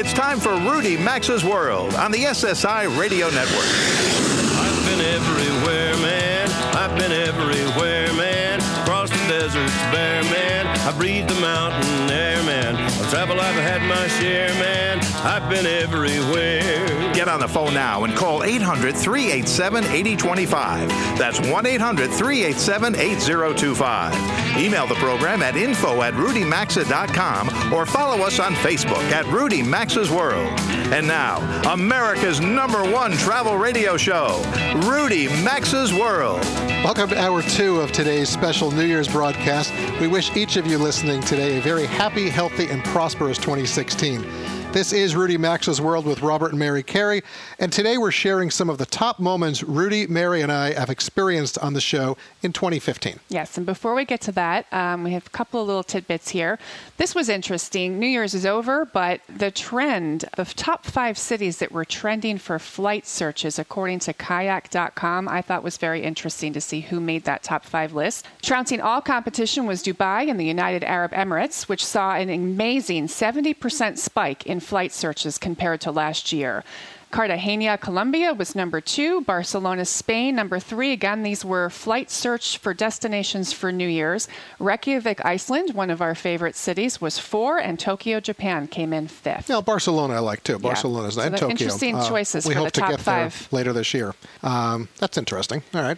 It's time for Rudy Maxa's World on the SSI Radio Network. I've been everywhere, man. I've been everywhere, man. Across the deserts bare, man. I breathed the mountain air, man. Of travel, I've had my share, man. I've been everywhere. Get on the phone now and call 800 387 8025. That's 1 800 387 8025. Email the program at info at rudymaxa.com or follow us on Facebook at Rudy Maxa's World. And now, America's number one travel radio show, Rudy Maxa's World. Welcome to hour two of today's special New Year's broadcast. We wish each of you listening today a very happy, healthy, and prosperous 2016. This is Rudy Maxa's World with Robert and Mary Carey, and today we're sharing some of the top moments Rudy, Mary, and I have experienced on the show in 2015. Yes, and before we get to that, um, we have a couple of little tidbits here. This was interesting. New Year's is over, but the trend, the top five cities that were trending for flight searches, according to kayak.com, I thought was very interesting to see who made that top five list. Trouncing all competition was Dubai and the United Arab Emirates, which saw an amazing 70% spike in flight searches compared to last year. Cartagena, Colombia was number two. Barcelona, Spain, number three. Again, these were flight search for destinations for New Year's. Reykjavik, Iceland, one of our favorite cities, was four, and Tokyo, Japan came in fifth. Now, Barcelona I like too. Barcelona's So and Tokyo. interesting Uh, choices we for hope the to top get five. there later this year. Um, that's interesting. All right.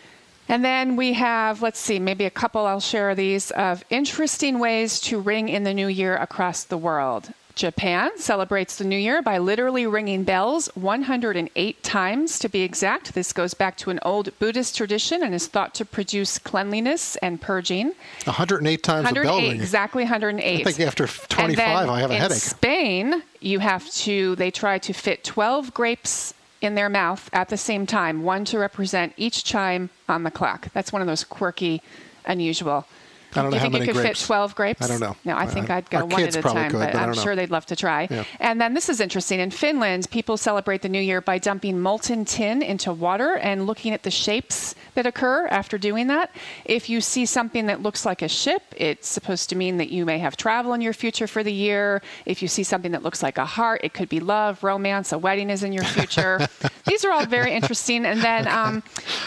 And then we have, let's see, maybe a couple, I'll share these, of interesting ways to ring in the new year across the world. Japan celebrates the new year by literally ringing bells 108 times to be exact. This goes back to an old Buddhist tradition and is thought to produce cleanliness and purging. 108 times the bell 108, ringing. exactly 108. I think after And 25, then I have a in headache. Spain, you have to, they try to fit 12 grapes in their mouth at the same time, one to represent each chime on the clock. That's one of those quirky, unusual. I don't Do know you how think many it could grapes. fit 12 grapes? I don't know. No, I think I'd go our one at a time, could, but but I I'm know. sure they'd love to try. Yeah. And then this is interesting. In Finland, people celebrate the new year by dumping molten tin into water and looking at the shapes that occur after doing that. If you see something that looks like a ship, it's supposed to mean that you may have travel in your future for the year. If you see something that looks like a heart, it could be love, romance, a wedding is in your future. These are all very interesting. And then um,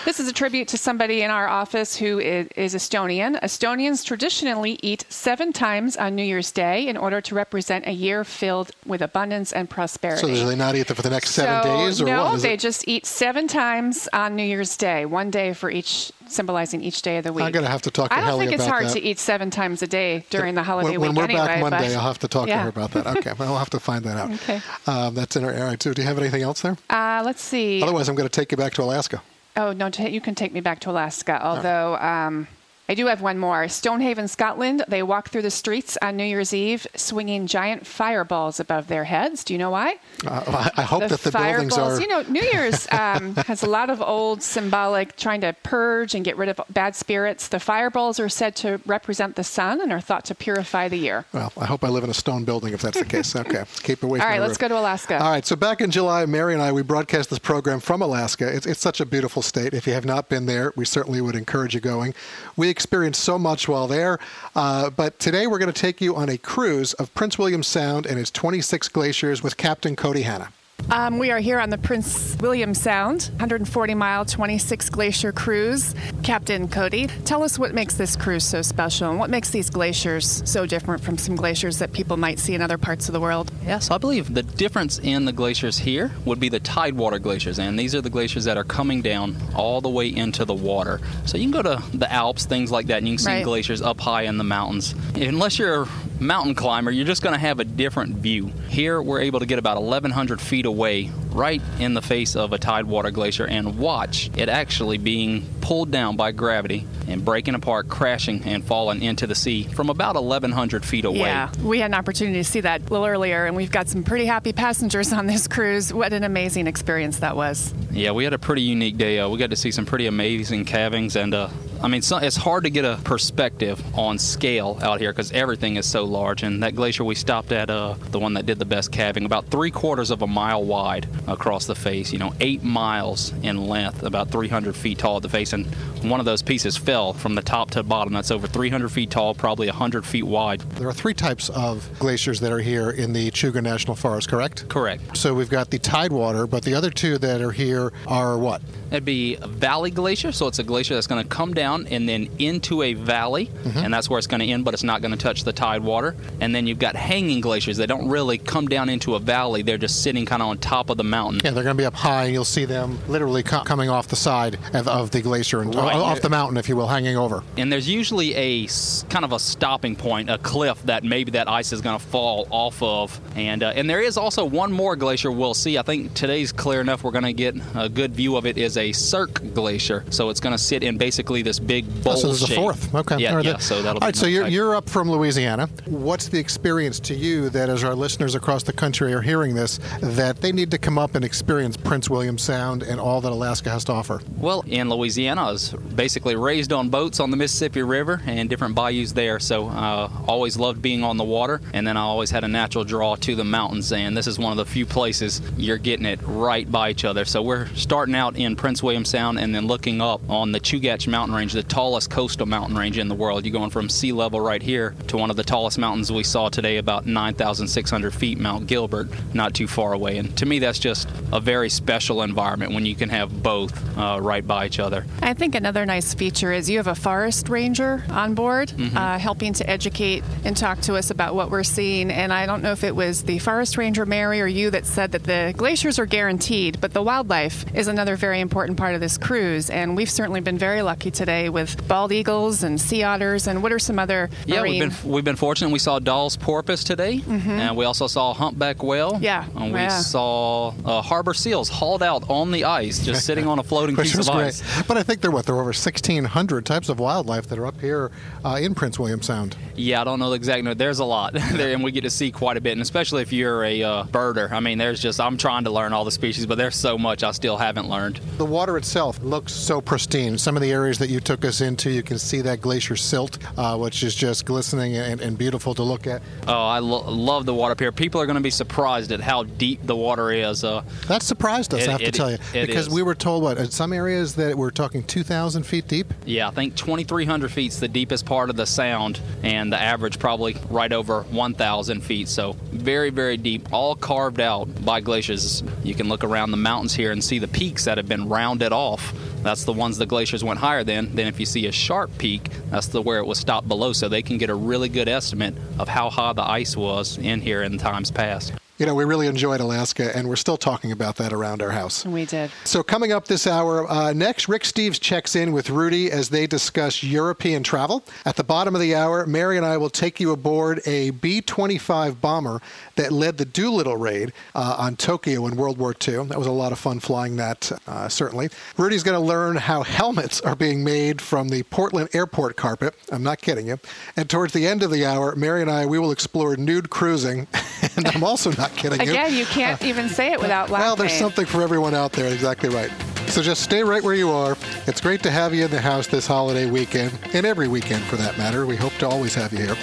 this is a tribute to somebody in our office who is, is Estonian. Estonians traditionally eat seven times on New Year's Day in order to represent a year filled with abundance and prosperity. So do they not eat for the next seven So, days, or no, they it? just eat seven times on New Year's Day, one day for each, symbolizing each day of the week. I'm going to have to talk to I don't think it's hard that. to eat seven times a day during the holiday when, when week we're anyway. back Monday, I'll have to talk to her about that. Okay, well, I'll have to find that out. Okay. Um, that's in our right. too. do you have anything else there? Uh, let's see. Otherwise, I'm going to take you back to Alaska. Oh no, you can take me back to Alaska. Although um, I do have one more. Stonehaven, Scotland. They walk through the streets on New Year's Eve, swinging giant fireballs above their heads. Do you know why? Uh, I, I hope that the buildings fireballs. are. You know, New Year's um, has a lot of old symbolic trying to purge and get rid of bad spirits. The fireballs are said to represent the sun and are thought to purify the year. well, I hope I live in a stone building if that's the case. Okay, keep away All right, the let's roof. go to Alaska. All right, so back in July, Mary and I, we broadcast this program from Alaska. It's, it's such a beautiful state. If you have not been there, we certainly would encourage you going. We experienced so much while there, uh, but today we're going to take you on a cruise of Prince William Sound and its 26 glaciers with Captain Cody Hanna. Um, we are here on the Prince William Sound, 140 mile, 26 glacier cruise. Captain Cody, tell us what makes this cruise so special and what makes these glaciers so different from some glaciers that people might see in other parts of the world. Yes, I believe the difference in the glaciers here would be the tidewater glaciers, and these are the glaciers that are coming down all the way into the water. So you can go to the Alps, things like that, and you can see Right. glaciers up high in the mountains. Unless you're mountain climber, you're just going to have a different view. Here, we're able to get about 1,100 feet away, right in the face of a tidewater glacier, and watch it actually being pulled down by gravity and breaking apart, crashing, and falling into the sea from about 1,100 feet away. Yeah, we had an opportunity to see that a little earlier, and we've got some pretty happy passengers on this cruise. What an amazing experience that was. Yeah, we had a pretty unique day. Uh, we got to see some pretty amazing calvings, and uh, I mean, so, it's hard to get a perspective on scale out here because everything is so large. And that glacier we stopped at, uh, the one that did the best calving, about three quarters of a mile wide, across the face, you know, eight miles in length, about 300 feet tall at the face. And one of those pieces fell from the top to the bottom. That's over 300 feet tall, probably 100 feet wide. There are three types of glaciers that are here in the Chugach National Forest, correct? Correct. So we've got the Tidewater, but the other two that are here are what? That'd be a valley glacier, so it's a glacier that's going to come down and then into a valley, Mm-hmm. and that's where it's going to end, but it's not going to touch the tidewater. And then you've got hanging glaciers. They don't really come down into a valley; they're just sitting kind of on top of the mountain. Yeah, they're going to be up high, and you'll see them literally co- coming off the side of, of the glacier and Right. off the mountain, if you will, hanging over. And there's usually a kind of a stopping point, a cliff that maybe that ice is going to fall off of. And uh, and there is also one more glacier we'll see. I think today's clear enough. We're going to get a good view of it. Is a Cirque glacier, so it's going to sit in basically this big bowl Oh, so there's shape. a fourth. Okay. Yeah, right, yeah. So that'll. All be. So you're, type. you're up from Louisiana. What's the experience to you that, as our listeners across the country are hearing this, that they need to come up and experience Prince William Sound and all that Alaska has to offer? Well, in Louisiana, I was basically raised on boats on the Mississippi River and different bayous there. So uh, always loved being on the water, and then I always had a natural draw to the mountains. And this is one of the few places you're getting it right by each other. So we're starting out in Prince William Sound and then looking up on the Chugach Mountain Range, the tallest coastal mountain range in the world. You're going from sea level right here to one of the tallest mountains we saw today, about 9,600 feet, Mount Gilbert, not too far away. And to me, that's just a very special environment when you can have both uh, right by each other. I think another nice feature is you have a forest ranger on board Mm-hmm. uh, helping to educate and talk to us about what we're seeing. And I don't know if it was the forest ranger, Mary, or you that said that the glaciers are guaranteed, but the wildlife is another very important part of this cruise. And we've certainly been very lucky today with bald eagles and sea otters. And what are some other Yeah, marine? we've been we've been fortunate. We saw Dall's porpoise today, and we also saw humpback whale. Mm-hmm. Yeah, and we yeah. saw uh, harbor seals hauled out on the ice, just sitting on a floating piece of great. ice. But I think there what there are over 1,600 types of wildlife that are up here uh, in Prince William Sound. Yeah, I don't know the exact number. There's a lot there, and we get to see quite a bit. And especially if you're a uh, birder, I mean, there's just I'm trying to learn all the species, but there's so much I still haven't learned. The water itself looks so pristine. Some of the areas that you took us into, you can see that glacier silt, uh, which is just glistening and, and beautiful to look at. Oh, I lo- love the water up here. People are going to be surprised at how deep the water is. That surprised us, It- I have to tell you, it because is. we were told what in some areas that we're talking 2,000 feet deep. Yeah, I think 2,300 feet's the deepest part of the sound, and the average probably right over 1,000 feet. So very, very deep, all carved out by glaciers. You can look around the mountains here and see the peaks that have been rounded off. That's the ones the glaciers went higher than. Then if you see a sharp peak, that's the where it was stopped below, so they can get a really good estimate of how high the ice was in here in times past. You know, we really enjoyed Alaska, and we're still talking about that around our house. we did. So, coming up this hour, uh, next, Rick Steves checks in with Rudy as they discuss European travel. At the bottom of the hour, Mary and I will take you aboard a B 25 bomber that led the Doolittle raid uh, on Tokyo in World War II. That was a lot of fun flying that, uh, certainly. Rudy's going to learn how helmets are being made from the Portland airport carpet. I'm not kidding you. And towards the end of the hour, Mary and I, we will explore nude cruising. and I'm also not kidding you. Again, you can't uh, even say it without laughing. Well, there's something for everyone out there. Exactly right. So just stay right where you are. It's great to have you in the house this holiday weekend, and every weekend for that matter. We hope to always have you here.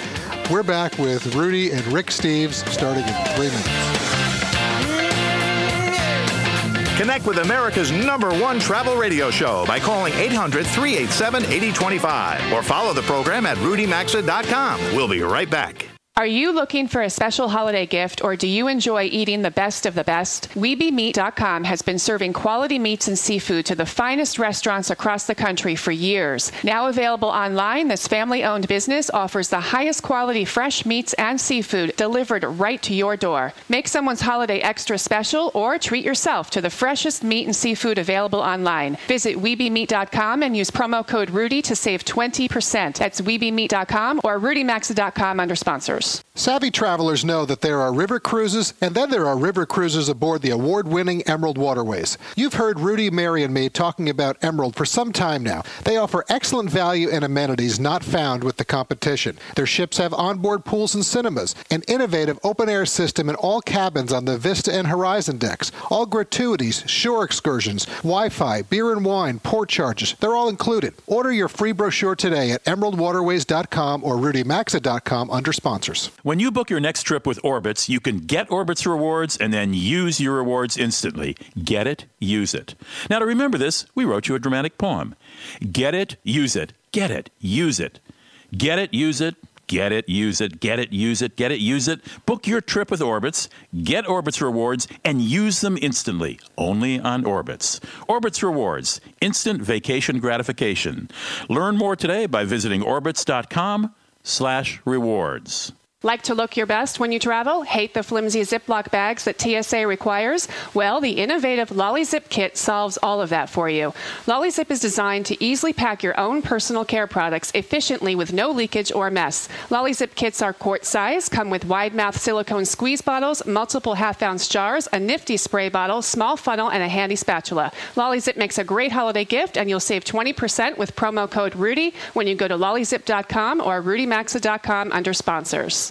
We're back with Rudy and Rick Steves starting in three minutes. Connect with America's number one travel radio show by calling 800 387 8025 or follow the program at rudymaxa.com. We'll be right back. Are you looking for a special holiday gift or do you enjoy eating the best of the best? WeBeMeat.com has been serving quality meats and seafood to the finest restaurants across the country for years. Now available online, this family owned business offers the highest quality fresh meats and seafood delivered right to your door. Make someone's holiday extra special or treat yourself to the freshest meat and seafood available online. Visit WeBeMeat.com and use promo code Rudy to save 20%. That's WeBeMeat.com or RudyMaxa.com under sponsors. Savvy travelers know that there are river cruises, and then there are river cruises aboard the award winning Emerald Waterways. You've heard Rudy, Mary, and me talking about Emerald for some time now. They offer excellent value and amenities not found with the competition. Their ships have onboard pools and cinemas, an innovative open air system in all cabins on the Vista and Horizon decks, all gratuities, shore excursions, Wi Fi, beer and wine, port charges. They're all included. Order your free brochure today at emeraldwaterways.com or rudymaxa.com under sponsors. When you book your next trip with Orbitz, you can get Orbitz rewards and then use your rewards instantly. Get it, use it. Now, to remember this, we wrote you a dramatic poem. Get it, use it. Get it, use it. Get it, use it. Get it, use it, get it, use it, get it, use it. Book your trip with Orbitz, get Orbitz rewards, and use them instantly. Only on Orbitz. Orbitz rewards, instant vacation gratification. Learn more today by visiting orbitz.com slash rewards. Like to look your best when you travel? Hate the flimsy Ziploc bags that TSA requires? Well, the innovative Lolly Zip kit solves all of that for you. Lolly Zip is designed to easily pack your own personal care products efficiently with no leakage or mess. Lolly Zip kits are quart size, come with wide mouth silicone squeeze bottles, multiple half ounce jars, a nifty spray bottle, small funnel, and a handy spatula. Lolly Zip makes a great holiday gift, and you'll save 20% with promo code Rudy when you go to lollyzip.com or rudymaxa.com under sponsors.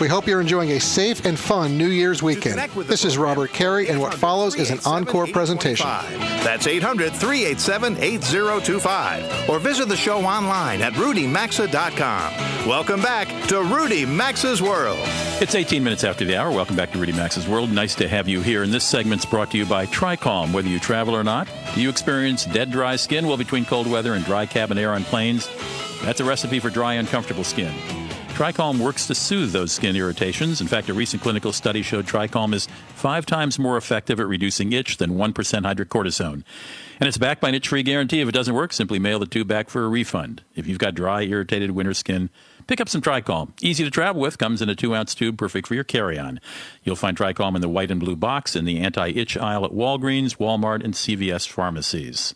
We hope you're enjoying a safe and fun New Year's weekend. This is Robert Carey, and what follows is an encore presentation. That's 800 387 8025. Or visit the show online at rudymaxa.com. Welcome back to Rudy Maxa's World. It's 18 minutes after the hour. Welcome back to Rudy Maxa's World. Nice to have you here. And this segment's brought to you by Tricalm. Whether you travel or not, do you experience dead, dry skin? Well, between cold weather and dry cabin air on planes, that's a recipe for dry, uncomfortable skin. Tricalm works to soothe those skin irritations. In fact, a recent clinical study showed Tricalm is five times more effective at reducing itch than 1% hydrocortisone. And it's backed by an itch free guarantee. If it doesn't work, simply mail the tube back for a refund. If you've got dry, irritated winter skin, pick up some Tricalm. Easy to travel with, comes in a two ounce tube, perfect for your carry on. You'll find Tricalm in the white and blue box in the anti itch aisle at Walgreens, Walmart, and CVS pharmacies.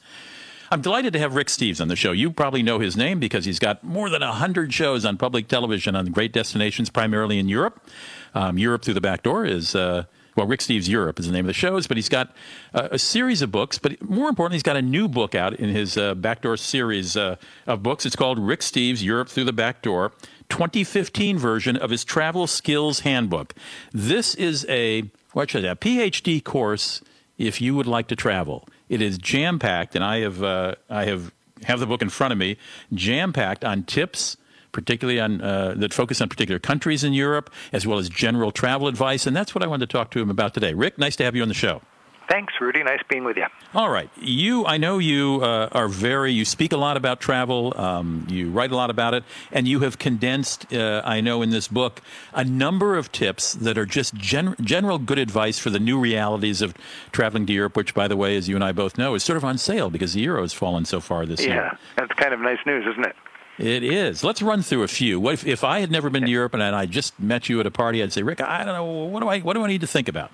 I'm delighted to have Rick Steves on the show. You probably know his name because he's got more than 100 shows on public television on great destinations, primarily in Europe. Um, Europe Through the Back Door is. Uh, well, Rick Steves Europe is the name of the shows, but he's got uh, a series of books. But more importantly, he's got a new book out in his uh, Backdoor series uh, of books. It's called Rick Steves Europe Through the Back Door, 2015 version of his Travel Skills Handbook. This is a what should I say, a PhD course if you would like to travel. It is jam packed, and I have uh, I have have the book in front of me, jam packed on tips, particularly on uh, that focus on particular countries in Europe, as well as general travel advice, and that's what I wanted to talk to him about today. Rick, nice to have you on the show. Thanks, Rudy. Nice being with you. All right, you. I know you uh, are very. You speak a lot about travel. Um, you write a lot about it, and you have condensed. Uh, I know in this book a number of tips that are just gen- general good advice for the new realities of traveling to Europe. Which, by the way, as you and I both know, is sort of on sale because the euro has fallen so far this yeah, year. Yeah, that's kind of nice news, isn't it? It is. Let's run through a few. What if, if I had never been to Europe and I just met you at a party? I'd say, Rick, I don't know. What do I what do I need to think about?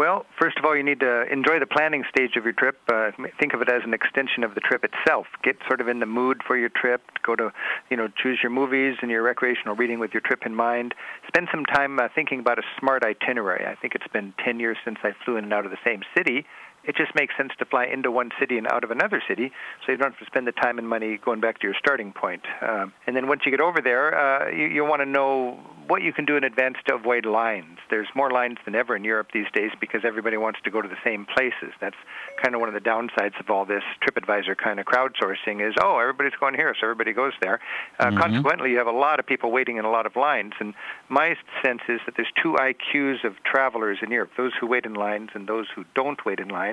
Well, first of all, you need to enjoy the planning stage of your trip. Uh, think of it as an extension of the trip itself. Get sort of in the mood for your trip. Go to, you know, choose your movies and your recreational reading with your trip in mind. Spend some time uh, thinking about a smart itinerary. I think it's been 10 years since I flew in and out of the same city. It just makes sense to fly into one city and out of another city, so you don't have to spend the time and money going back to your starting point. Um, and then once you get over there, uh, you, you want to know what you can do in advance to avoid lines. There's more lines than ever in Europe these days because everybody wants to go to the same places. That's kind of one of the downsides of all this TripAdvisor kind of crowdsourcing is, oh, everybody's going here, so everybody goes there. Uh, mm-hmm. Consequently, you have a lot of people waiting in a lot of lines. And my sense is that there's two IQs of travelers in Europe, those who wait in lines and those who don't wait in lines.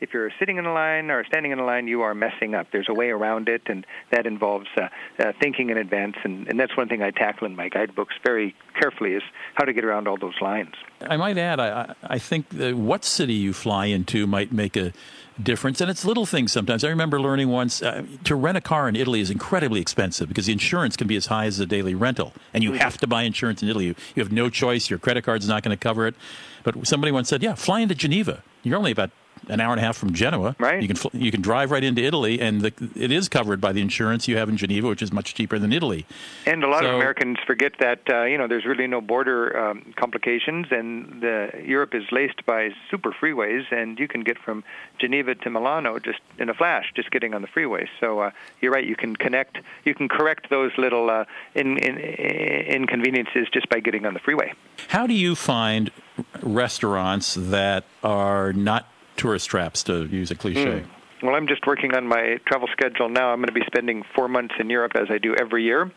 If you're sitting in a line or standing in a line, you are messing up. There's a way around it, and that involves uh, uh, thinking in advance. And, and that's one thing I tackle in my guidebooks very carefully is how to get around all those lines. I might add, I, I think what city you fly into might make a difference. And it's little things sometimes. I remember learning once uh, to rent a car in Italy is incredibly expensive because the insurance can be as high as the daily rental. And you have to buy insurance in Italy. You, you have no choice. Your credit card's not going to cover it. But somebody once said, yeah, fly into Geneva. You're only about an hour and a half from Genoa. Right. You can fl- you can drive right into Italy, and the, it is covered by the insurance you have in Geneva, which is much cheaper than Italy. And a lot So- of Americans forget that uh, you know there's really no border um, complications, and the, Europe is laced by super freeways, and you can get from Geneva to Milano just in a flash, just getting on the freeway. So uh, you're right, you can connect, you can correct those little uh, in, in, inconveniences just by getting on the freeway. How do you find restaurants that are not tourist traps, to use a cliche? Hmm. Well, I'm just working on my travel schedule now. I'm going to be spending four months in Europe as I do every year.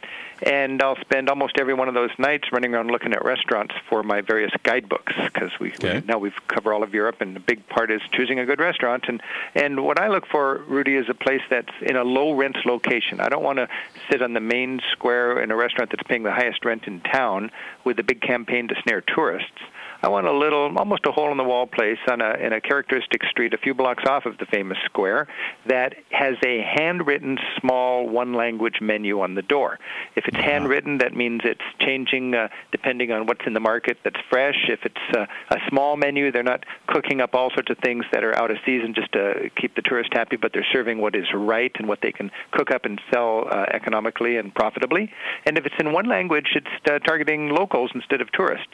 And I'll spend almost every one of those nights running around looking at restaurants for my various guidebooks because we, Okay. we now we've covered all of Europe, and the big part is choosing a good restaurant. And and what I look for, Rudy, is a place that's in a low rent location. I don't want to sit on the main square in a restaurant that's paying the highest rent in town with a big campaign to snare tourists. I want a little, almost a hole in the wall place on a in a characteristic street a few blocks off of the famous square that has a handwritten small one language menu on the door. If it's handwritten, that means it's changing uh, depending on what's in the market that's fresh. If it's uh, a small menu, they're not cooking up all sorts of things that are out of season just to keep the tourist happy, but they're serving what is right and what they can cook up and sell uh, economically and profitably. And if it's in one language, it's uh, targeting locals instead of tourists.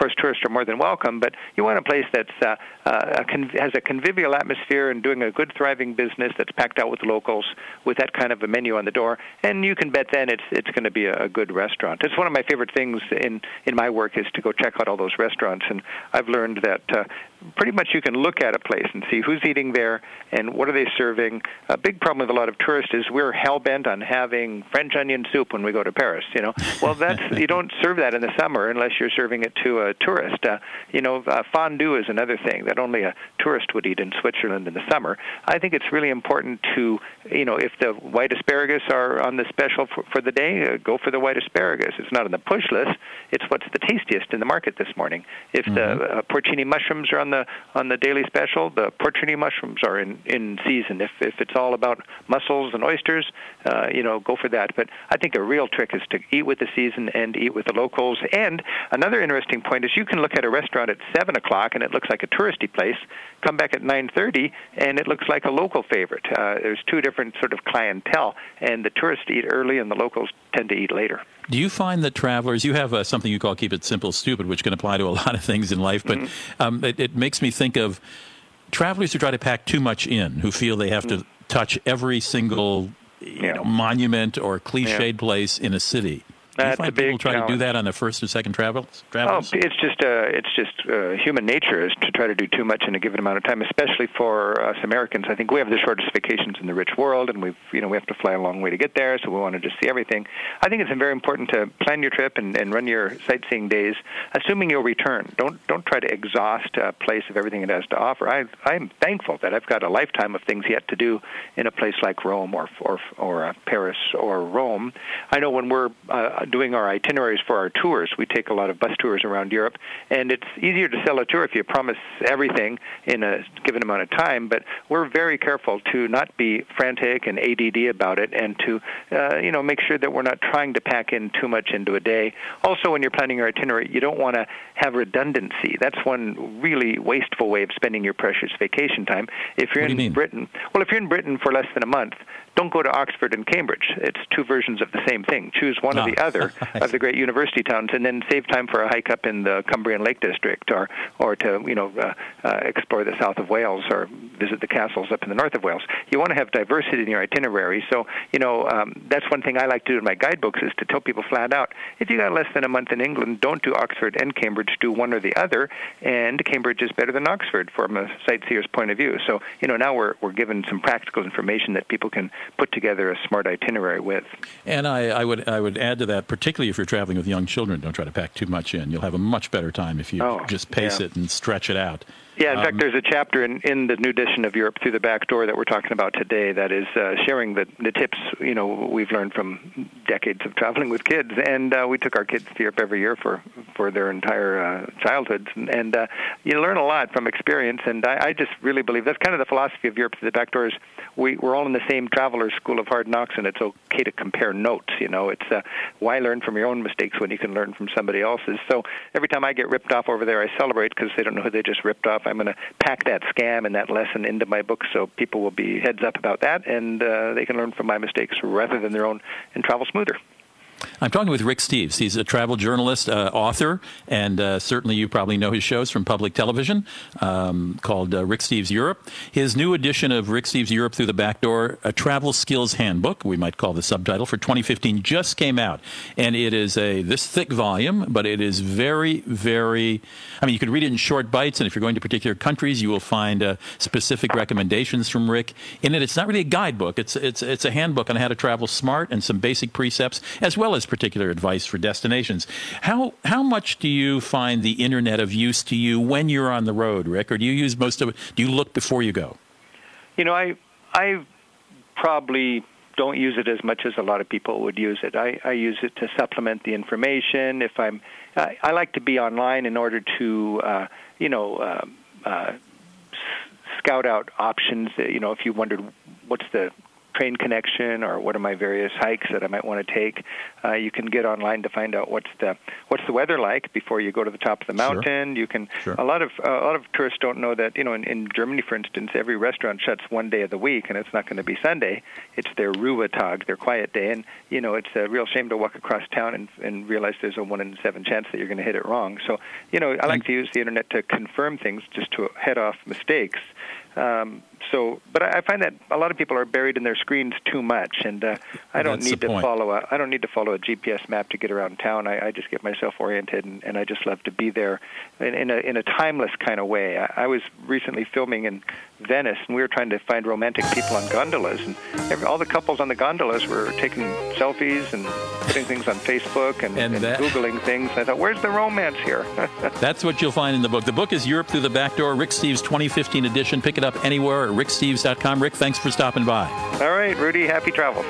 Course, tourists are more than welcome, but you want a place that's uh, uh, con- has a convivial atmosphere and doing a good, thriving business that's packed out with locals with that kind of a menu on the door. And you can bet then it's it's going to be a, a good restaurant. It's one of my favorite things in in my work is to go check out all those restaurants, and I've learned that uh, pretty much you can look at a place and see who's eating there and what are they serving. A big problem with a lot of tourists is we're hell bent on having French onion soup when we go to Paris. You know, well that's you don't serve that in the summer unless you're serving it to a tourist. Uh, you know, uh, fondue is another thing that only a tourist would eat in Switzerland in the summer. I think it's really important to, you know, if the white asparagus are on the special for, for the day, uh, go for the white asparagus. It's not on the push list. It's what's the tastiest in the market this morning. If the uh, porcini mushrooms are on the on the daily special, the porcini mushrooms are in in season. If if it's all about mussels and oysters, uh, you know, go for that. But I think a real trick is to eat with the season and eat with the locals. And another interesting point is you can look at a restaurant at seven o'clock and it looks like a touristy place. Come back at nine thirty and it looks like a local favorite. Uh, there's two different sort of clientele, and the tourists eat early and the locals tend to eat later. Do you find that travelers, you have uh, something you call keep it simple, stupid, which can apply to a lot of things in life, but Mm-hmm. um, it, it makes me think of travelers who try to pack too much in, who feel they have to touch every single you Mm-hmm. Yeah. know, monument or cliched place in a city. Do you That's find people try to do that on their first or second travels? Oh, it's just uh, it's just uh, human nature is to try to do too much in a given amount of time, especially for us Americans. I think we have the shortest vacations in the rich world, and we've you know we have to fly a long way to get there, so we want to just see everything. I think it's very important to plan your trip and, and run your sightseeing days, assuming you'll return. Don't don't try to exhaust a place of everything it has to offer. I I'm thankful that I've got a lifetime of things yet to do in a place like Rome or or or uh, Paris or Rome. I know when we're uh, doing our itineraries for our tours, we take a lot of bus tours around Europe, and it's easier to sell a tour if you promise everything in a given amount of time. But we're very careful to not be frantic and ADD about it, and to uh, you know make sure that we're not trying to pack in too much into a day. Also, when you're planning your itinerary, you don't want to have redundancy. That's one really wasteful way of spending your precious vacation time. If you're in you? Britain, well, if you're in Britain for less than a month, don't go to Oxford and Cambridge. It's two versions of the same thing. Choose one or Ah. the other of the great university towns, and then save time for a hike up in the Cumbrian Lake District, or or to you know uh, uh, explore the south of Wales, or visit the castles up in the north of Wales. You want to have diversity in your itinerary. So you know um, that's one thing I like to do in my guidebooks is to tell people flat out: if you got less than a month in England, don't do Oxford and Cambridge. Do one or the other, and Cambridge is better than Oxford from a sightseer's point of view. So you know now we're we're given some practical information that people can put together a smart itinerary with. And I, I would I would add to that, particularly if you're traveling with young children, don't try to pack too much in. You'll have a much better time if you Oh, just pace yeah. it and stretch it out. Yeah, in Um, fact, there's a chapter in, in the new edition of Europe Through the Back Door that we're talking about today that is uh, sharing the, the tips, you know, we've learned from decades of traveling with kids. And uh, we took our kids to Europe every year for, for their entire uh, childhoods. And, and uh, you learn a lot from experience. And I, I just really believe that's kind of the philosophy of Europe Through the Back Door is we, we're all in the same traveler's school of hard knocks, and it's okay to compare notes. You know, it's uh, why learn from your own mistakes when you can learn from somebody else's. So every time I get ripped off over there, I celebrate because they don't know who they just ripped off. I'm going to pack that scam and that lesson into my book so people will be heads up about that and uh, they can learn from my mistakes rather than their own and travel smoother. I'm talking with Rick Steves. He's a travel journalist, uh, author, and uh, certainly you probably know his shows from public television um, called uh, Rick Steves Europe. His new edition of Rick Steves Europe Through the Back Door, a travel skills handbook, we might call the subtitle, for 2015 just came out. And it is a this thick volume, but it is very, very, I mean, you could read it in short bites, and if you're going to particular countries, you will find uh, specific recommendations from Rick. In it, it's not really a guidebook, it's, it's, it's a handbook on how to travel smart and some basic precepts, as well as particular advice for destinations. How how much do you find the internet of use to you when you're on the road, Rick, or do you use most of it? Do you look before you go? You know, I I probably don't use it as much as a lot of people would use it. I, I use it to supplement the information. If I'm, I, I like to be online in order to, uh, you know, uh, uh, scout out options. You know, if you wondered what's the train connection or what are my various hikes that I might want to take. Uh, you can get online to find out what's the what's the weather like before you go to the top of the mountain. Sure. You can sure. a lot of uh, a lot of tourists don't know that you know in, in Germany, for instance, every restaurant shuts one day of the week, and it's not going to be Sunday. It's their Ruhetag, their quiet day, and you know it's a real shame to walk across town and, and realize there's a one in seven chance that you're going to hit it wrong. So you know I like to use the internet to confirm things, just to head off mistakes. Um, so, but I find that a lot of people are buried in their screens too much, and uh, I don't That's need to point. follow a I don't need to follow a GPS map to get around town. I, I just get myself oriented, and, and I just love to be there in, in a in a timeless kind of way. I, I was recently filming in Venice, and we were trying to find romantic people on gondolas, and every, all the couples on the gondolas were taking selfies and putting things on Facebook and, And and, that- googling things. I thought, where's the romance here? That's what you'll find in the book. The book is Europe Through the Back Door, Rick Steves 2015 edition. Pick it up anywhere ricksteves.com. Rick, thanks for stopping by. all right, Rudy, happy travels.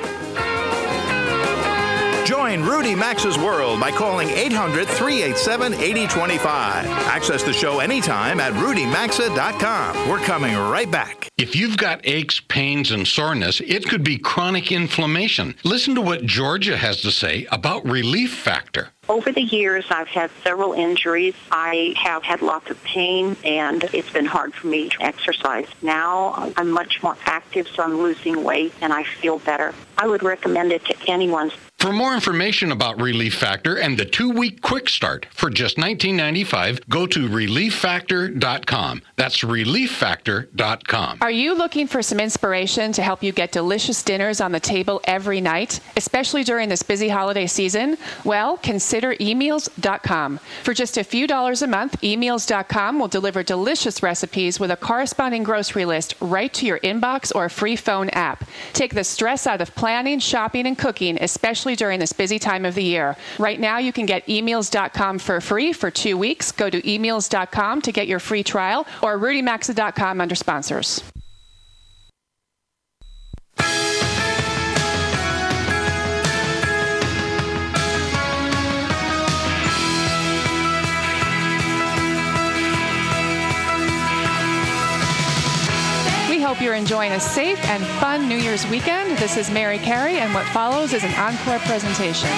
Join Rudy Maxa's World by calling 800 387 8025. Access the show anytime at rudymaxa.com. We're coming right back. If you've got aches, pains, and soreness, it could be chronic inflammation. Listen to what Georgia has to say about Relief Factor. Over the years, I've had several injuries. I have had lots of pain, and it's been hard for me to exercise. Now I'm much more active, so I'm losing weight, and I feel better. I would recommend it to anyone. For more information about Relief Factor and the two-week quick start for just $19.95, go to relieffactor.com. That's relieffactor.com. Are you looking for some inspiration to help you get delicious dinners on the table every night, especially during this busy holiday season? Well, consider emeals.com. For just a few dollars a month, emeals.com will deliver delicious recipes with a corresponding grocery list right to your inbox or free phone app. Take the stress out of planning, shopping, and cooking, especially during this busy time of the year. Right now, you can get emeals.com for free for two weeks. Go to emeals.com to get your free trial or rudymaxa.com under sponsors. Hope you're enjoying a safe and fun New Year's weekend. This is Mary Carey, and what follows is an encore presentation.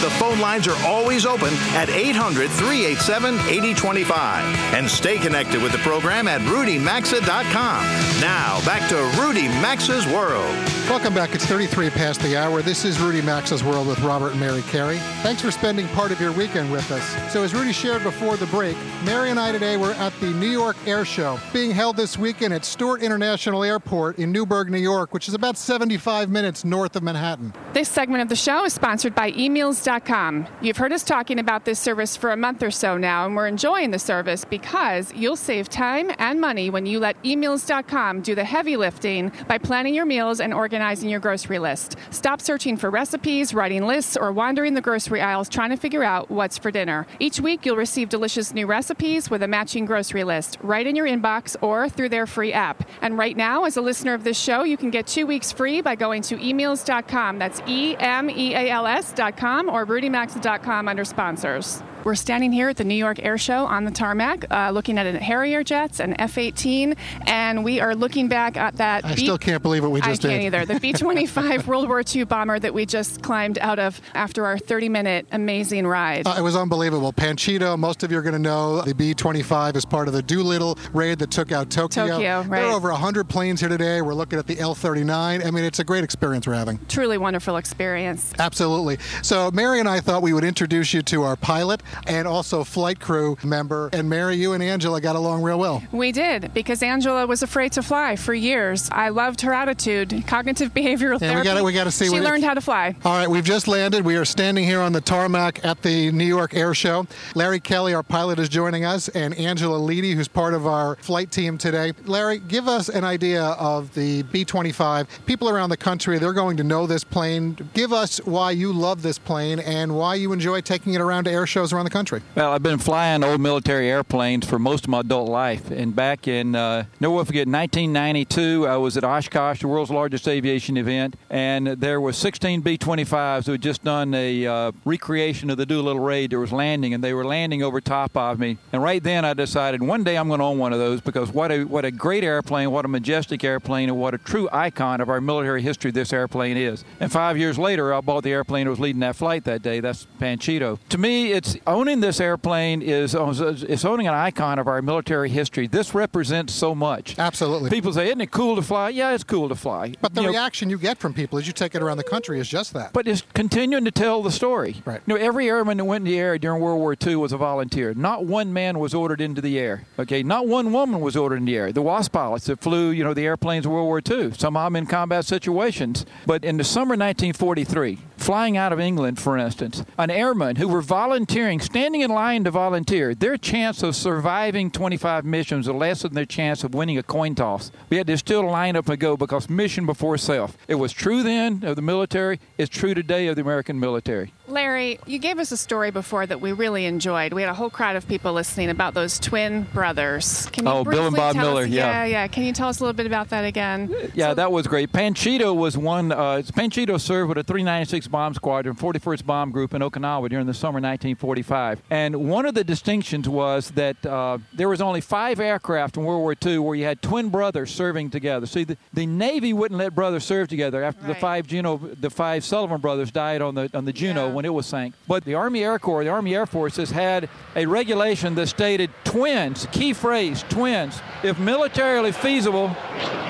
The phone lines are always open at 800 387 8025. And stay connected with the program at rudymaxa.com. Now, back to Rudy Maxa's World. Welcome back. It's 33 past the hour. This is Rudy Maxa's World with Robert and Mary Carey. Thanks for spending part of your weekend with us. So, as Rudy shared before the break, Mary and I today were at the New York Air Show, being held this weekend at Stewart International Airport in Newburgh, New York, which is about 75 minutes north of Manhattan. This segment of the show is sponsored by emeals.com. You've heard us talking about this service for a month or so now, and we're enjoying the service because you'll save time and money when you let emeals.com do the heavy lifting by planning your meals and organizing your grocery list. Stop searching for recipes, writing lists, or wandering the grocery aisles trying to figure out what's for dinner. Each week, you'll receive delicious new recipes with a matching grocery list right in your inbox or through their free app. And right now, as a listener of this show, you can get two weeks free by going to emeals.com. That's E M E A L S.com or Rudy rudymaxa.com under sponsors. We're standing here at the New York Air Show on the tarmac, uh, looking at Harrier jets, an F-18, and we are looking back at that. I B- still can't believe what we just did. I can't either. The B-25 World War II bomber that we just climbed out of after our 30-minute amazing ride. Uh, it was unbelievable. Panchito, most of you are going to know the B-25 is part of the Doolittle raid that took out Tokyo. Tokyo, right. There are over 100 planes here today. We're looking at the L-39. I mean, it's a great experience we're having. Truly wonderful experience. Absolutely. So Mary and I thought we would introduce you to our pilot and also flight crew member. And Mary, you and Angela got along real well. We did because Angela was afraid to fly for years. I loved her attitude, cognitive behavioral therapy. We got we got to see. She learned it, how to fly. All right, we've just landed. We are standing here on the tarmac at the New York Air Show. Larry Kelly, our pilot, is joining us, and Angela Leedy, who's part of our flight team today. Larry, give us an idea of the B-25. People around the country, they're going to know this plane. Give us why you love this plane and why you enjoy taking it around to air shows around the country. Well, I've been flying old military airplanes for most of my adult life. And back in, uh, never will forget, 1992, I was at Oshkosh, the world's largest aviation event, and there were 16 B-25s who had just done a uh, recreation of the Doolittle raid. There was landing, and they were landing over top of me. And right then, I decided one day I'm going to own one of those because what a what a great airplane, what a majestic airplane, and what a true icon of our military history this airplane is. And five years later, I bought the airplane that was leading that flight that day. That's Panchito. To me, it's owning this airplane is it's owning an icon of our military history. This represents so much. Absolutely. People say, "Isn't it cool to fly?" Yeah, it's cool to fly. But the you reaction know, you get from people as you take it around the country is just that. But it's continuing to tell the story. Right. You know, every airman that went in the air during World War II was a volunteer. Not one man was ordered into the air. Okay. Not one woman was ordered in the air. The WASP pilots that flew, you know, the airplanes in World War II. Some of them in combat situations. But in the summer 1943, flying out of England, for instance, an airman who were volunteering, standing in line to volunteer, their chance of surviving 25 missions was less than their chance of winning a coin toss. We had to still line up and go because mission before self. It was true then of the military. It's true today of the American military. Larry, you gave us a story before that we really enjoyed. We had a whole crowd of people listening about those twin brothers. Can you oh, Bill and Bob Miller, us, yeah. yeah. Yeah, Can you tell us a little bit about that again? Yeah, so, that was great. Panchito was one, uh, Panchito served with a 396 Bomb Squadron, 41st Bomb Group in Okinawa during the summer 1945. And one of the distinctions was that uh, there was only five aircraft in World War II where you had twin brothers serving together. See, the, the Navy wouldn't let brothers serve together after right. the five Juneau, the five Sullivan brothers died on the on the Juneau yeah. When it was sank. But the Army Air Corps, the Army Air Forces had a regulation that stated twins, key phrase, twins, if militarily feasible.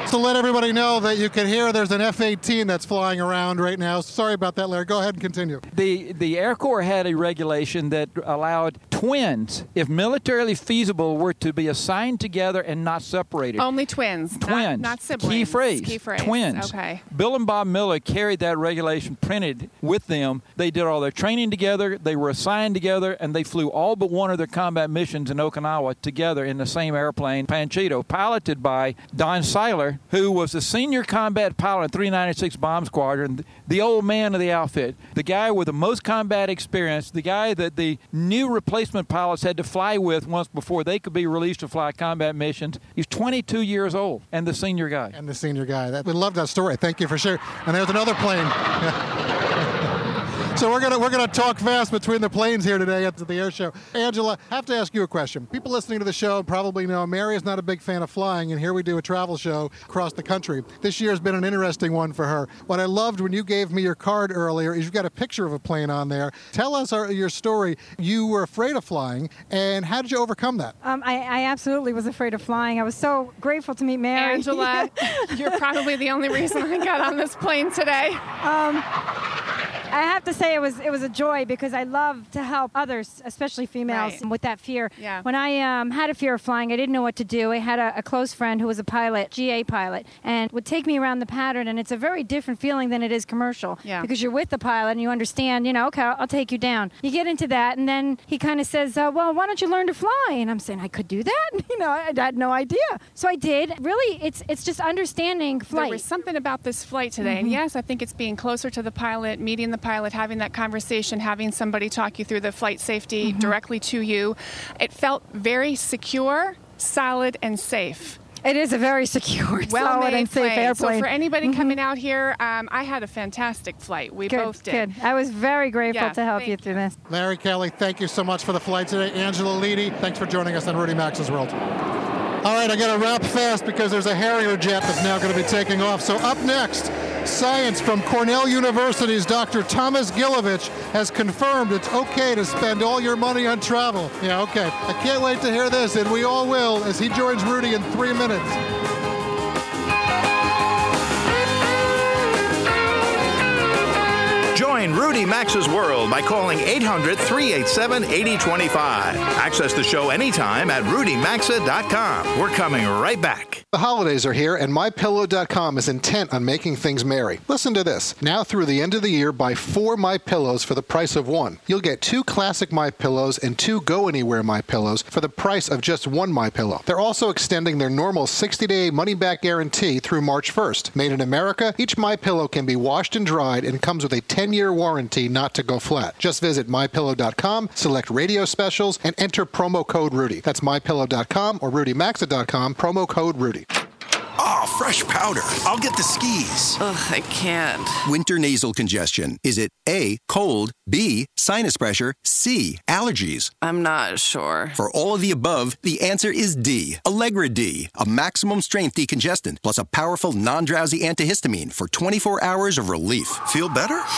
To let everybody know that you can hear there's an F-18 that's flying around right now. Sorry about that, Larry. Go ahead and continue. The the Air Corps had a regulation that allowed twins, if militarily feasible, were to be assigned together and not separated. Only twins. Twins. Not, not siblings. Key phrase. Key phrase. Twins. Okay. Bill and Bob Miller carried that regulation printed with them. They did all their training together. They were assigned together, and they flew all but one of their combat missions in Okinawa together in the same airplane, Panchito, piloted by Don Seiler, who was the senior combat pilot in 396 Bomb Squadron, the old man of the outfit, the guy with the most combat experience, the guy that the new replacement pilots had to fly with once before they could be released to fly combat missions. He's 22 years old and the senior guy. And the senior guy. That, we love that story. Thank you for sharing. And there's another plane. So we're gonna we're gonna talk fast between the planes here today at the air show. Angela, I have to ask you a question. People listening to the show probably know Mary is not a big fan of flying, and here we do a travel show across the country. This year has been an interesting one for her. What I loved when you gave me your card earlier is you've got a picture of a plane on there. Tell us our, your story. You were afraid of flying, and how did you overcome that? Um, I, I absolutely was afraid of flying. I was so grateful to meet Mary. Angela, you're probably the only reason I got on this plane today. Um, I have to say it was it was a joy because I love to help others, especially females, right. with that fear. Yeah. When I um, had a fear of flying, I didn't know what to do. I had a, a, close friend who was a pilot, GA pilot, and would take me around the pattern, and it's a very different feeling than it is commercial. Yeah. Because you're with the pilot and you understand, you know, okay, I'll, I'll take you down. You get into that, and then he kind of says, uh, well, why don't you learn to fly? And I'm saying I could do that. You know, I, I had no idea. So I did. Really, it's it's just understanding flight. There was something about this flight today, mm-hmm. and yes, I think it's being closer to the pilot, meeting the pilot, having that conversation, having somebody talk you through the flight safety mm-hmm. directly to you. It felt very secure, solid, and safe. It is a very secure, well solid, and safe plane. airplane. So for anybody Mhm. coming out here, um, I had a fantastic flight. We good, both did. Good. I was very grateful Yeah, to help you through this. Larry Kelly, thank you so much for the flight today. Angela Leedy, thanks for joining us on Rudy Maxa's World. All right, I got to wrap fast because there's a Harrier jet that's now going to be taking off. So up next, science from Cornell University's Dr. Thomas Gilovich has confirmed it's okay to spend all your money on travel. Yeah, okay. I can't wait to hear this, and we all will as he joins Rudy in three minutes. Join Rudy Maxa's World by calling 800 387 8025. Access the show anytime at rudymaxa.com. We're coming right back. The holidays are here, and MyPillow.com is intent on making things merry. Listen to this. Now through the end of the year, buy four My Pillows for the price of one. You'll get two classic My Pillows and two Go Anywhere My Pillows for the price of just one My Pillow. They're also extending their normal 60-day money-back guarantee through March 1st. Made in America, each My Pillow can be washed and dried and comes with a 10-year warranty not to go flat. Just visit mypillow.com, select radio specials, and enter promo code Rudy. That's mypillow.com or rudymaxa.com, promo code Rudy. Ah, fresh powder. I'll get the skis. Ugh, I can't. Winter nasal congestion. Is it A, cold, B, sinus pressure, C, allergies? I'm not sure. For all of the above, the answer is D, Allegra D, a maximum strength decongestant plus a powerful non drowsy antihistamine for 24 hours of relief. Feel better?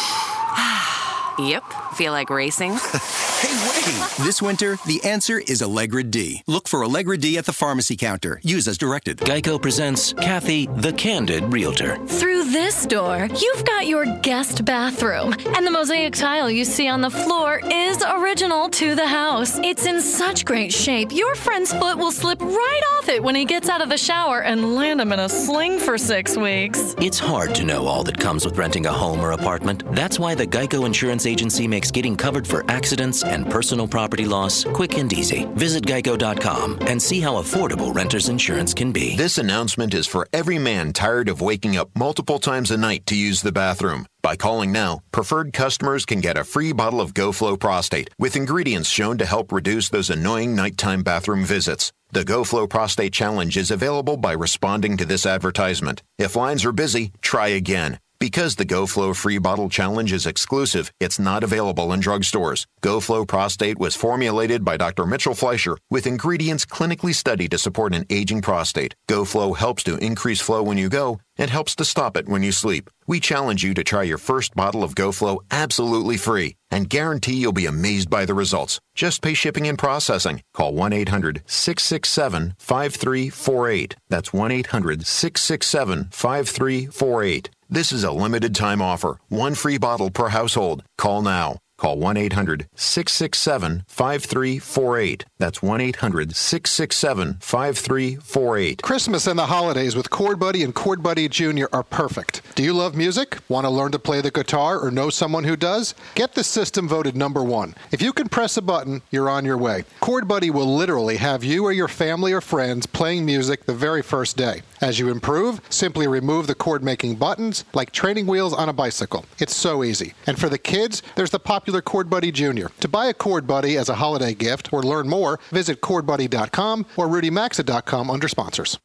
Yep. Feel like racing? Hey, wait! This winter, the answer is Allegra D. Look for Allegra D at the pharmacy counter. Use as directed. Geico presents Kathy, the Candid Realtor. Through this door, you've got your guest bathroom, and the mosaic tile you see on the floor is original to the house. It's in such great shape, your friend's foot will slip right off it when he gets out of the shower and land him in a sling for six weeks. It's hard to know all that comes with renting a home or apartment. That's why the Geico Insurance Agency makes getting covered for accidents and personal property loss quick and easy. Visit geico.com and see how affordable renter's insurance can be. This announcement is for every man tired of waking up multiple times a night to use the bathroom. By calling now, preferred customers can get a free bottle of GoFlow Prostate with ingredients shown to help reduce those annoying nighttime bathroom visits. The GoFlow Prostate Challenge is available by responding to this advertisement. If lines are busy, try again. Because the GoFlow free bottle challenge is exclusive, it's not available in drugstores. GoFlow Prostate was formulated by Dr. Mitchell Fleischer with ingredients clinically studied to support an aging prostate. GoFlow helps to increase flow when you go and helps to stop it when you sleep. We challenge you to try your first bottle of GoFlow absolutely free and guarantee you'll be amazed by the results. Just pay shipping and processing. Call 1 800 667 5348. That's 1 800 667 5348. This is a limited time offer. One free bottle per household. Call now. Call 1 800 667 5348. That's 1 800 667 5348. Christmas and the holidays with Chord Buddy and Chord Buddy Jr. are perfect. Do you love music? Want to learn to play the guitar or know someone who does? Get the system voted number one. If you can press a button, you're on your way. Chord Buddy will literally have you or your family or friends playing music the very first day. As you improve, simply remove the chord making buttons like training wheels on a bicycle. It's so easy. And for the kids, there's the popular Chord Buddy Jr. To buy a Chord Buddy as a holiday gift or learn more, visit chordbuddy.com or rudymaxa.com under sponsors.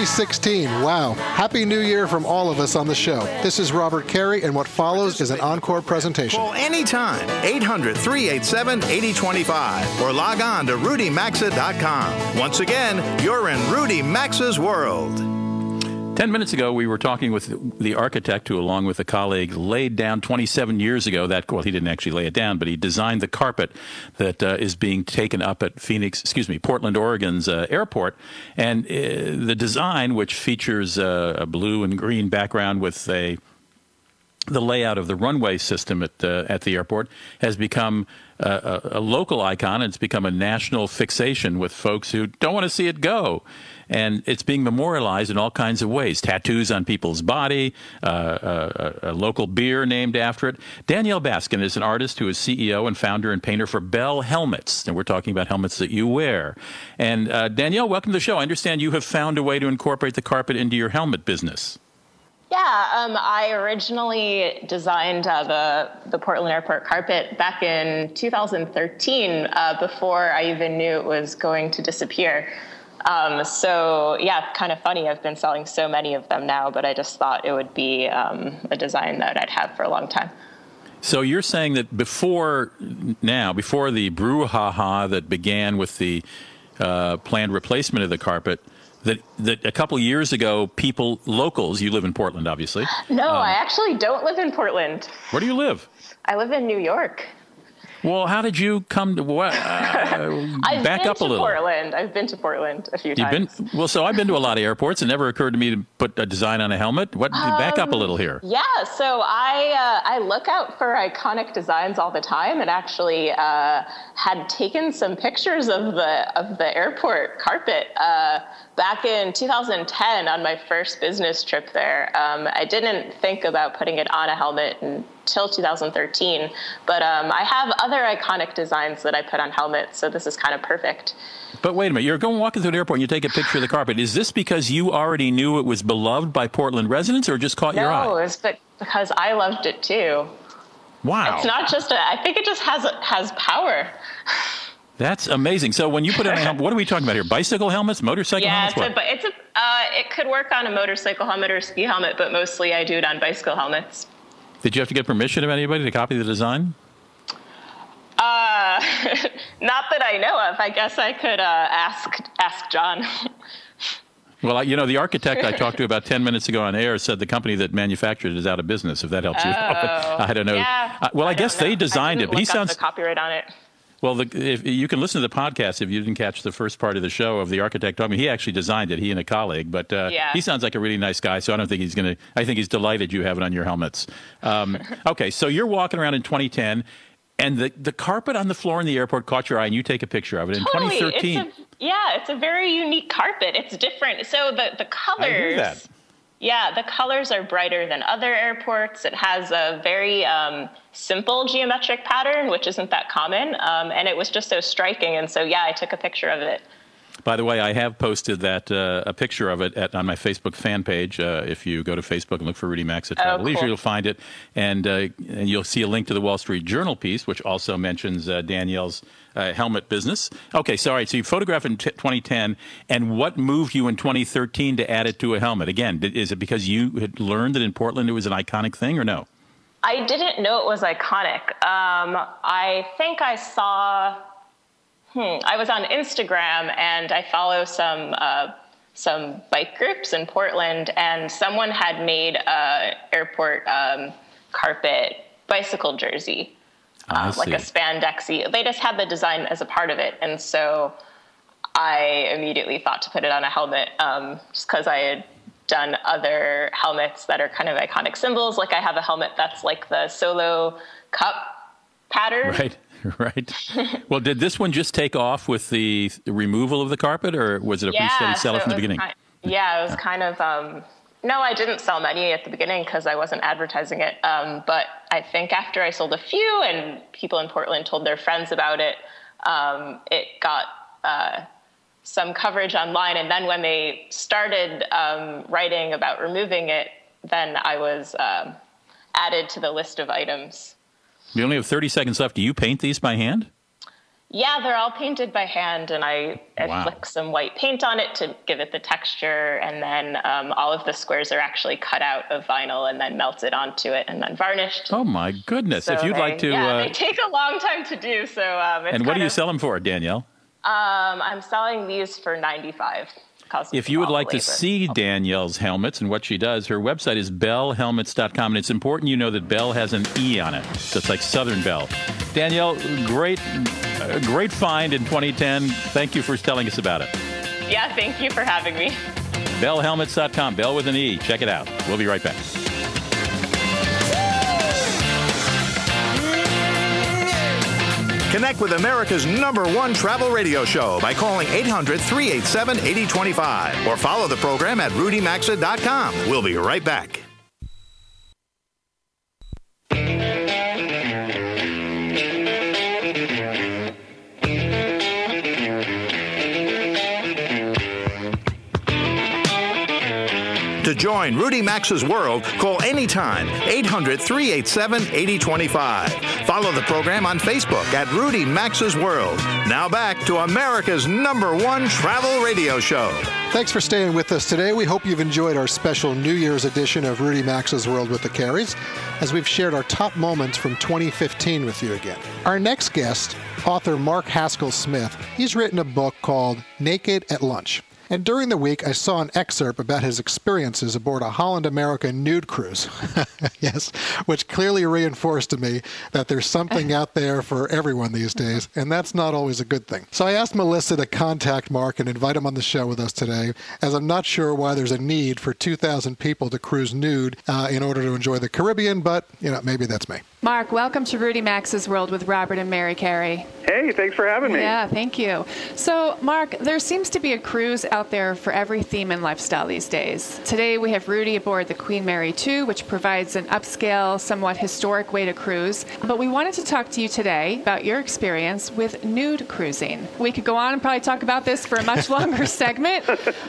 2016. Wow. Happy New Year from all of us on the show. This is Robert Carey, and what follows is an encore presentation. Call anytime, 800 387 8025, or log on to rudymaxa.com. Once again, you're in Rudy Maxa's world. Ten minutes ago, we were talking with the architect who, along with a colleague, laid down 27 years ago that, well, he didn't actually lay it down, but he designed the carpet that uh, is being taken up at Phoenix, excuse me, Portland, Oregon's uh, airport. And uh, the design, which features uh, a blue and green background with a the layout of the runway system at uh, at the airport has become uh, a, a, local icon. It's become a national fixation with folks who don't want to see it go, and it's being memorialized in all kinds of ways: tattoos on people's body, uh, a, a, local beer named after it. Danielle Baskin is an artist who is CEO and founder and painter for Belle Helmets, and we're talking about helmets that you wear. And Danielle, welcome to the show. I understand you have found a way to incorporate the carpet into your helmet business. Yeah, um, I originally designed uh, the the Portland Airport carpet back in 2013, uh, before I even knew it was going to disappear. Um, so yeah, kind of funny. I've been selling so many of them now, but I just thought it would be um, a design that I'd have for a long time. So you're saying that before now, before the brouhaha that began with the uh, planned replacement of the carpet, that that a couple years ago, people locals, you live in Portland, obviously. No, um, I actually don't live in Portland. Where do you live? I live in New York. Well, how did you come to what? Uh, I've back been up a to little. Portland. I've been to Portland a few You've times. been well. So I've been to a lot of airports. It never occurred to me to put a design on a helmet. What? back up a little here. Yeah, so I uh, I look out for iconic designs all the time, and actually uh, had taken some pictures of the of the airport carpet uh, back in 2010 on my first business trip there. Um, I didn't think about putting it on a helmet until 2013, but um, I have other iconic designs that I put on helmets, so this is kind of perfect. But wait a minute. You're going walking through an airport and you take a picture of the carpet. Is this because you already knew it was beloved by Portland residents, or just caught your eye? No, it's because I loved it too. Wow. It's not just a. I think it just has has power. That's amazing. So when you put on a helmet, what are we talking about here? Bicycle helmets, motorcycle yeah, helmets? it's a, but it's a. Uh, it could work on a motorcycle helmet or ski helmet, but mostly I do it on bicycle helmets. Did you have to get permission of anybody to copy the design? Uh, not that I know of. I guess I could uh, ask ask John. Well, I, you know, the architect I talked to about 10 minutes ago on air said the company that manufactured it is out of business, if that helps you. Oh, I don't know. yeah, Uh, well, I, I guess they designed it, but he sounds. copyright on it. Well, the, if, you can listen to the podcast if you didn't catch the first part of the show of the architect talking. He actually designed it, he and a colleague, but uh, Yeah. he sounds like a really nice guy. So I don't think he's going to. I think he's delighted you have it on your helmets. Um, okay, so you're walking around in 2010, and the the carpet on the floor in the airport caught your eye, and you take a picture of it in Totally. 2013. It's a, yeah, it's a very unique carpet. It's different. So the the colors. I hear that. Yeah, the colors are brighter than other airports. It has a very um, simple geometric pattern, which isn't that common. Um, and it was just so striking. And so, yeah, I took a picture of it. By the way, I have posted that uh, a picture of it at, on my Facebook fan page. Uh, if you go to Facebook and look for Rudy Max at Oh, Travel Leisure, cool. you'll find it, and uh, and you'll see a link to the Wall Street Journal piece, which also mentions uh, Danielle's uh, helmet business. Okay, so so you photographed in t- 2010, and what moved you in 2013 to add it to a helmet? Again, did, is it because you had learned that in Portland it was an iconic thing, or no? I didn't know it was iconic. Um, I think I saw. Hmm, I was on Instagram and I follow some uh, some bike groups in Portland, and someone had made a airport um, carpet bicycle jersey, I um, like a spandexy. They just had the design as a part of it, and so I immediately thought to put it on a helmet, um, just because I had done other helmets that are kind of iconic symbols. Like I have a helmet that's like the solo cup pattern. Right, right. well, did this one just take off with the removal of the carpet, or was it a pretty steady seller so from the beginning? kind- yeah, it was kind of. Um, no, I didn't sell many at the beginning because I wasn't advertising it. Um, but I think after I sold a few and people in Portland told their friends about it, um, it got uh, some coverage online. And then when they started um, writing about removing it, then I was um, added to the list of items. We only have 30 seconds left. Do you paint these by hand? Yeah, they're all painted by hand, and I, I Wow. flick some white paint on it to give it the texture, and then um, all of the squares are actually cut out of vinyl and then melted onto it and then varnished. Oh my goodness! if you'd they- like to, yeah, uh, they take a long time to do. So, um, it's and what do you of- sell them for, Danielle? Um, I'm selling these for 95. costs If you would like the to see Danielle's helmets and what she does, her website is bellehelmets.com, and it's important you know that Bell has an E on it, so it's like Southern Bell. Danielle, great, uh, great find in 2010. Thank you for telling us about it. Yeah, thank you for having me. Bellehelmets.com, Bell with an E. Check it out. We'll be right back. Connect with America's number one travel radio show by calling 800 387 8025 or follow the program at rudymaxa.com. We'll be right back. To join Rudy Maxa's World, call anytime 800 387 8025. Follow the program on Facebook at Rudy Maxa's World. Now back to America's number one travel radio show. Thanks for staying with us today. We hope you've enjoyed our special New Year's edition of Rudy Maxa's World with the Careys, as we've shared our top moments from 2015 with you again. Our next guest, author Mark Haskell Smith, he's written a book called Naked at Lunch. And during the week, I saw an excerpt about his experiences aboard a Holland America nude cruise. yes, which clearly reinforced to me that there's something out there for everyone these days, and that's not always a good thing. So I asked Melissa to contact Mark and invite him on the show with us today, as I'm not sure why there's a need for 2,000 people to cruise nude uh, in order to enjoy the Caribbean, but, you know, maybe that's me. Mark, welcome to Rudy Maxa's World with Robert and Mary Carey. Hey, thanks for having me. Yeah, thank you. So, Mark, there seems to be a cruise out there for every theme and lifestyle these days. Today we have Rudy aboard the Queen Mary 2, which provides an upscale, somewhat historic way to cruise. But we wanted to talk to you today about your experience with nude cruising. We could go on and probably talk about this for a much longer segment,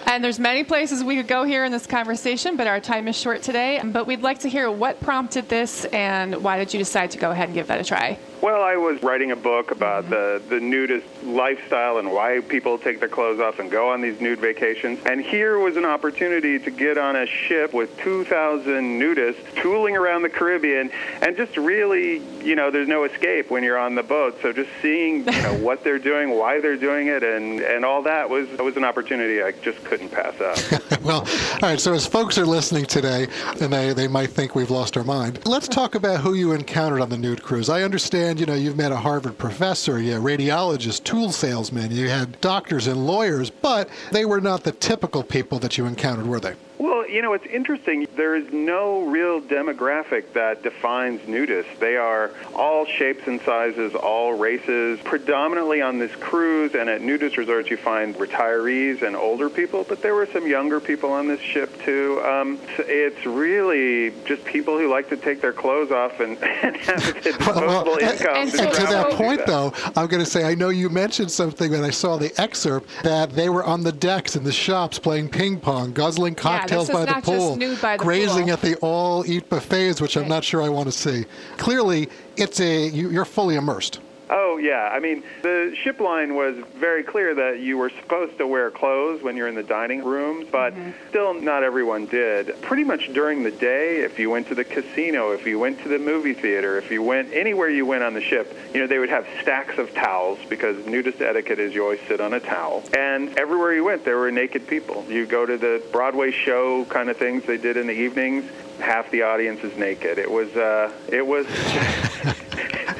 and there's many places we could go here in this conversation, but our time is short today. But we'd like to hear what prompted this and why did you decide to go ahead and give that a try? Well, I was writing a book about the, mm-hmm. the nudist lifestyle and why people take their clothes off and go on these nude vacations. And here was an opportunity to get on a ship with 2,000 nudists tooling around the Caribbean and just really, you know, there's no escape when you're on the boat. So just seeing, you know, what they're doing, why they're doing it, and, and all that was, was an opportunity I just couldn't pass up. well, all right, so as folks are listening today, and they, they might think we've lost our mind, let's talk about who you encountered on the nude cruise. I understand, you know, you've met a Harvard professor, you radiologist, tool salesman, you had doctors and lawyers, but they were not the typical people that you encountered, were they? Well, you know, it's interesting. There is no real demographic that defines nudists. They are all shapes and sizes, all races. Predominantly on this cruise and at nudist resorts, you find retirees and older people, but there were some younger people on this ship too. Um, it's really just people who like to take their clothes off and, and have disposable well, income. And, and to that point, that. though, I'm going to say I know you mentioned something when I saw the excerpt that they were on the decks in the shops playing ping pong, guzzling cocktails. Yeah, by the pool, by the grazing pool. at the all-eat buffets, which I'm not sure I want to see. Clearly, it's a you, you're fully immersed. Oh, yeah. I mean, the ship line was very clear that you were supposed to wear clothes when you're in the dining rooms, but mm-hmm. still not everyone did. Pretty much during the day, if you went to the casino, if you went to the movie theater, if you went anywhere you went on the ship, you know, they would have stacks of towels because nudist etiquette is you always sit on a towel. And everywhere you went, there were naked people. You go to the Broadway show kind of things they did in the evenings, half the audience is naked. It was, uh, it was.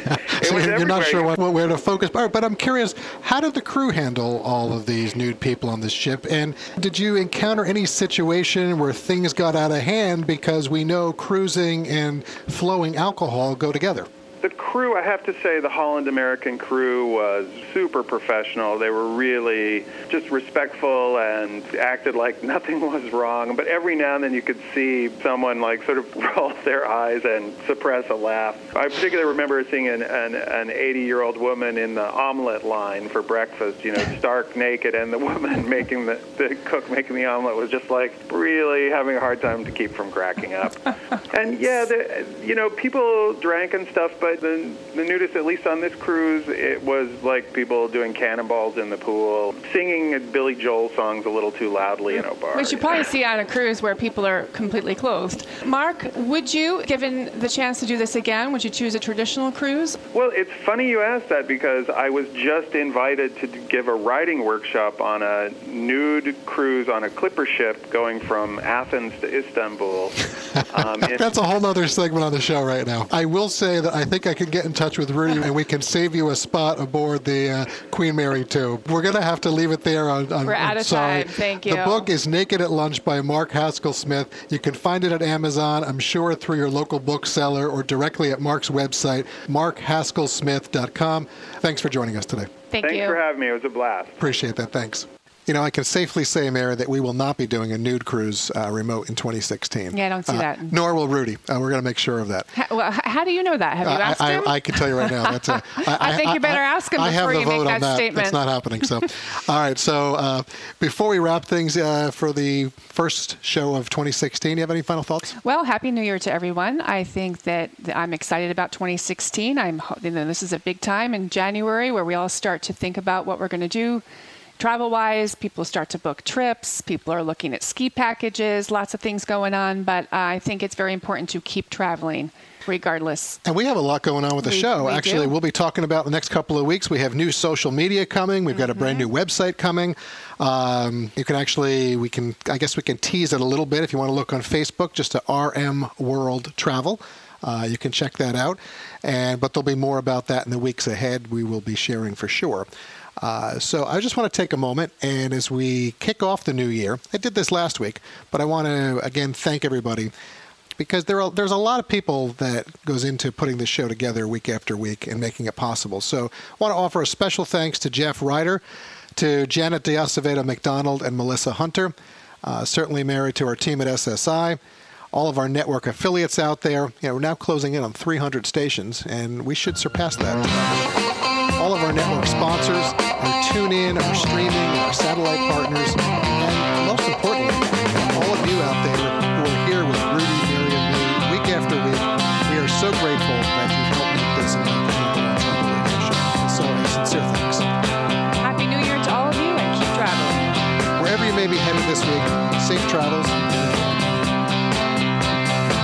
so you're, not sure what, where to focus. But I'm curious, how did the crew handle all of these nude people on the ship? And did you encounter any situation where things got out of hand because we know cruising and flowing alcohol go together? The crew, I have to say, the Holland American crew was super professional. They were really just respectful and acted like nothing was wrong. But every now and then you could see someone like sort of roll their eyes and suppress a laugh. I particularly remember seeing an, an, an 80 year old woman in the omelet line for breakfast, you know, stark naked, and the woman making the, the cook making the omelet was just like really having a hard time to keep from cracking up. and yeah, the, you know, people drank and stuff, but the, the nudist, at least on this cruise, it was like people doing cannonballs in the pool, singing Billy Joel songs a little too loudly in a bar. Which you probably see on a cruise where people are completely clothed. Mark, would you, given the chance to do this again, would you choose a traditional cruise? Well, it's funny you asked that because I was just invited to give a writing workshop on a nude cruise on a clipper ship going from Athens to Istanbul. Um, That's a whole other segment on the show right now. I will say that I think think I can get in touch with Rudy and we can save you a spot aboard the uh, Queen Mary 2. We're going to have to leave it there. On, on, We're out of sorry. time. Thank you. The book is Naked at Lunch by Mark Haskell Smith. You can find it at Amazon, I'm sure through your local bookseller or directly at Mark's website, markhaskellsmith.com. Thanks for joining us today. Thank you. Thanks you. for having me. It was a blast. Appreciate that. Thanks. You know, I can safely say, Mary, that we will not be doing a nude cruise uh, remote in 2016. Yeah, I don't see Uh, that. Nor will Rudy. Uh, we're going to make sure of that. How, well, how do you know that? Have you Uh, asked I, him? I, I can tell you right now. That's a, I think you better ask him I have before the you vote make on that that. statement. That's not happening. So, all right. So, uh, before we wrap things uh, for the first show of 2016, do you have any final thoughts? Well, happy New Year to everyone. I think that I'm excited about 2016. I'm you know, this is a big time in January where we all start to think about what we're going to do travel wise. People start to book trips. People are looking at ski packages. Lots of things going on, but I think it's very important to keep traveling regardless. And we have a lot going on with the We- show. we Actually, do. we'll be talking about the next couple of weeks. We have new social media coming. We've got a brand new Mm-hmm. website coming. Um, you can actually, we can, I guess we can tease it a little bit if you want to look on Facebook, just to RM World Travel. Uh, you can check that out. And but there'll be more about that in the weeks ahead. We will be sharing for sure. Uh, so I just want to take a moment and as we kick off the new year, I did this last week, but I want to again thank everybody because there are, there's a lot of people that goes into putting this show together week after week and making it possible. So I want to offer a special thanks to Jeff Ryder, to Janet DeAcevedo McDonald, and Melissa Hunter. Uh, certainly married to our team at SSI. All of our network affiliates out there. You know, we're now closing in on 300 stations, and we should surpass that. All of our network sponsors, our TuneIn, our streaming, our satellite partners, and most importantly, all of you out there who are here with Rudy, Mary, and me week after week. We are so grateful that you've helped make this an unbelievable travel radio show. So, a sincere thanks. Happy New Year to all of you and keep traveling. Wherever you may be headed this week, safe travels.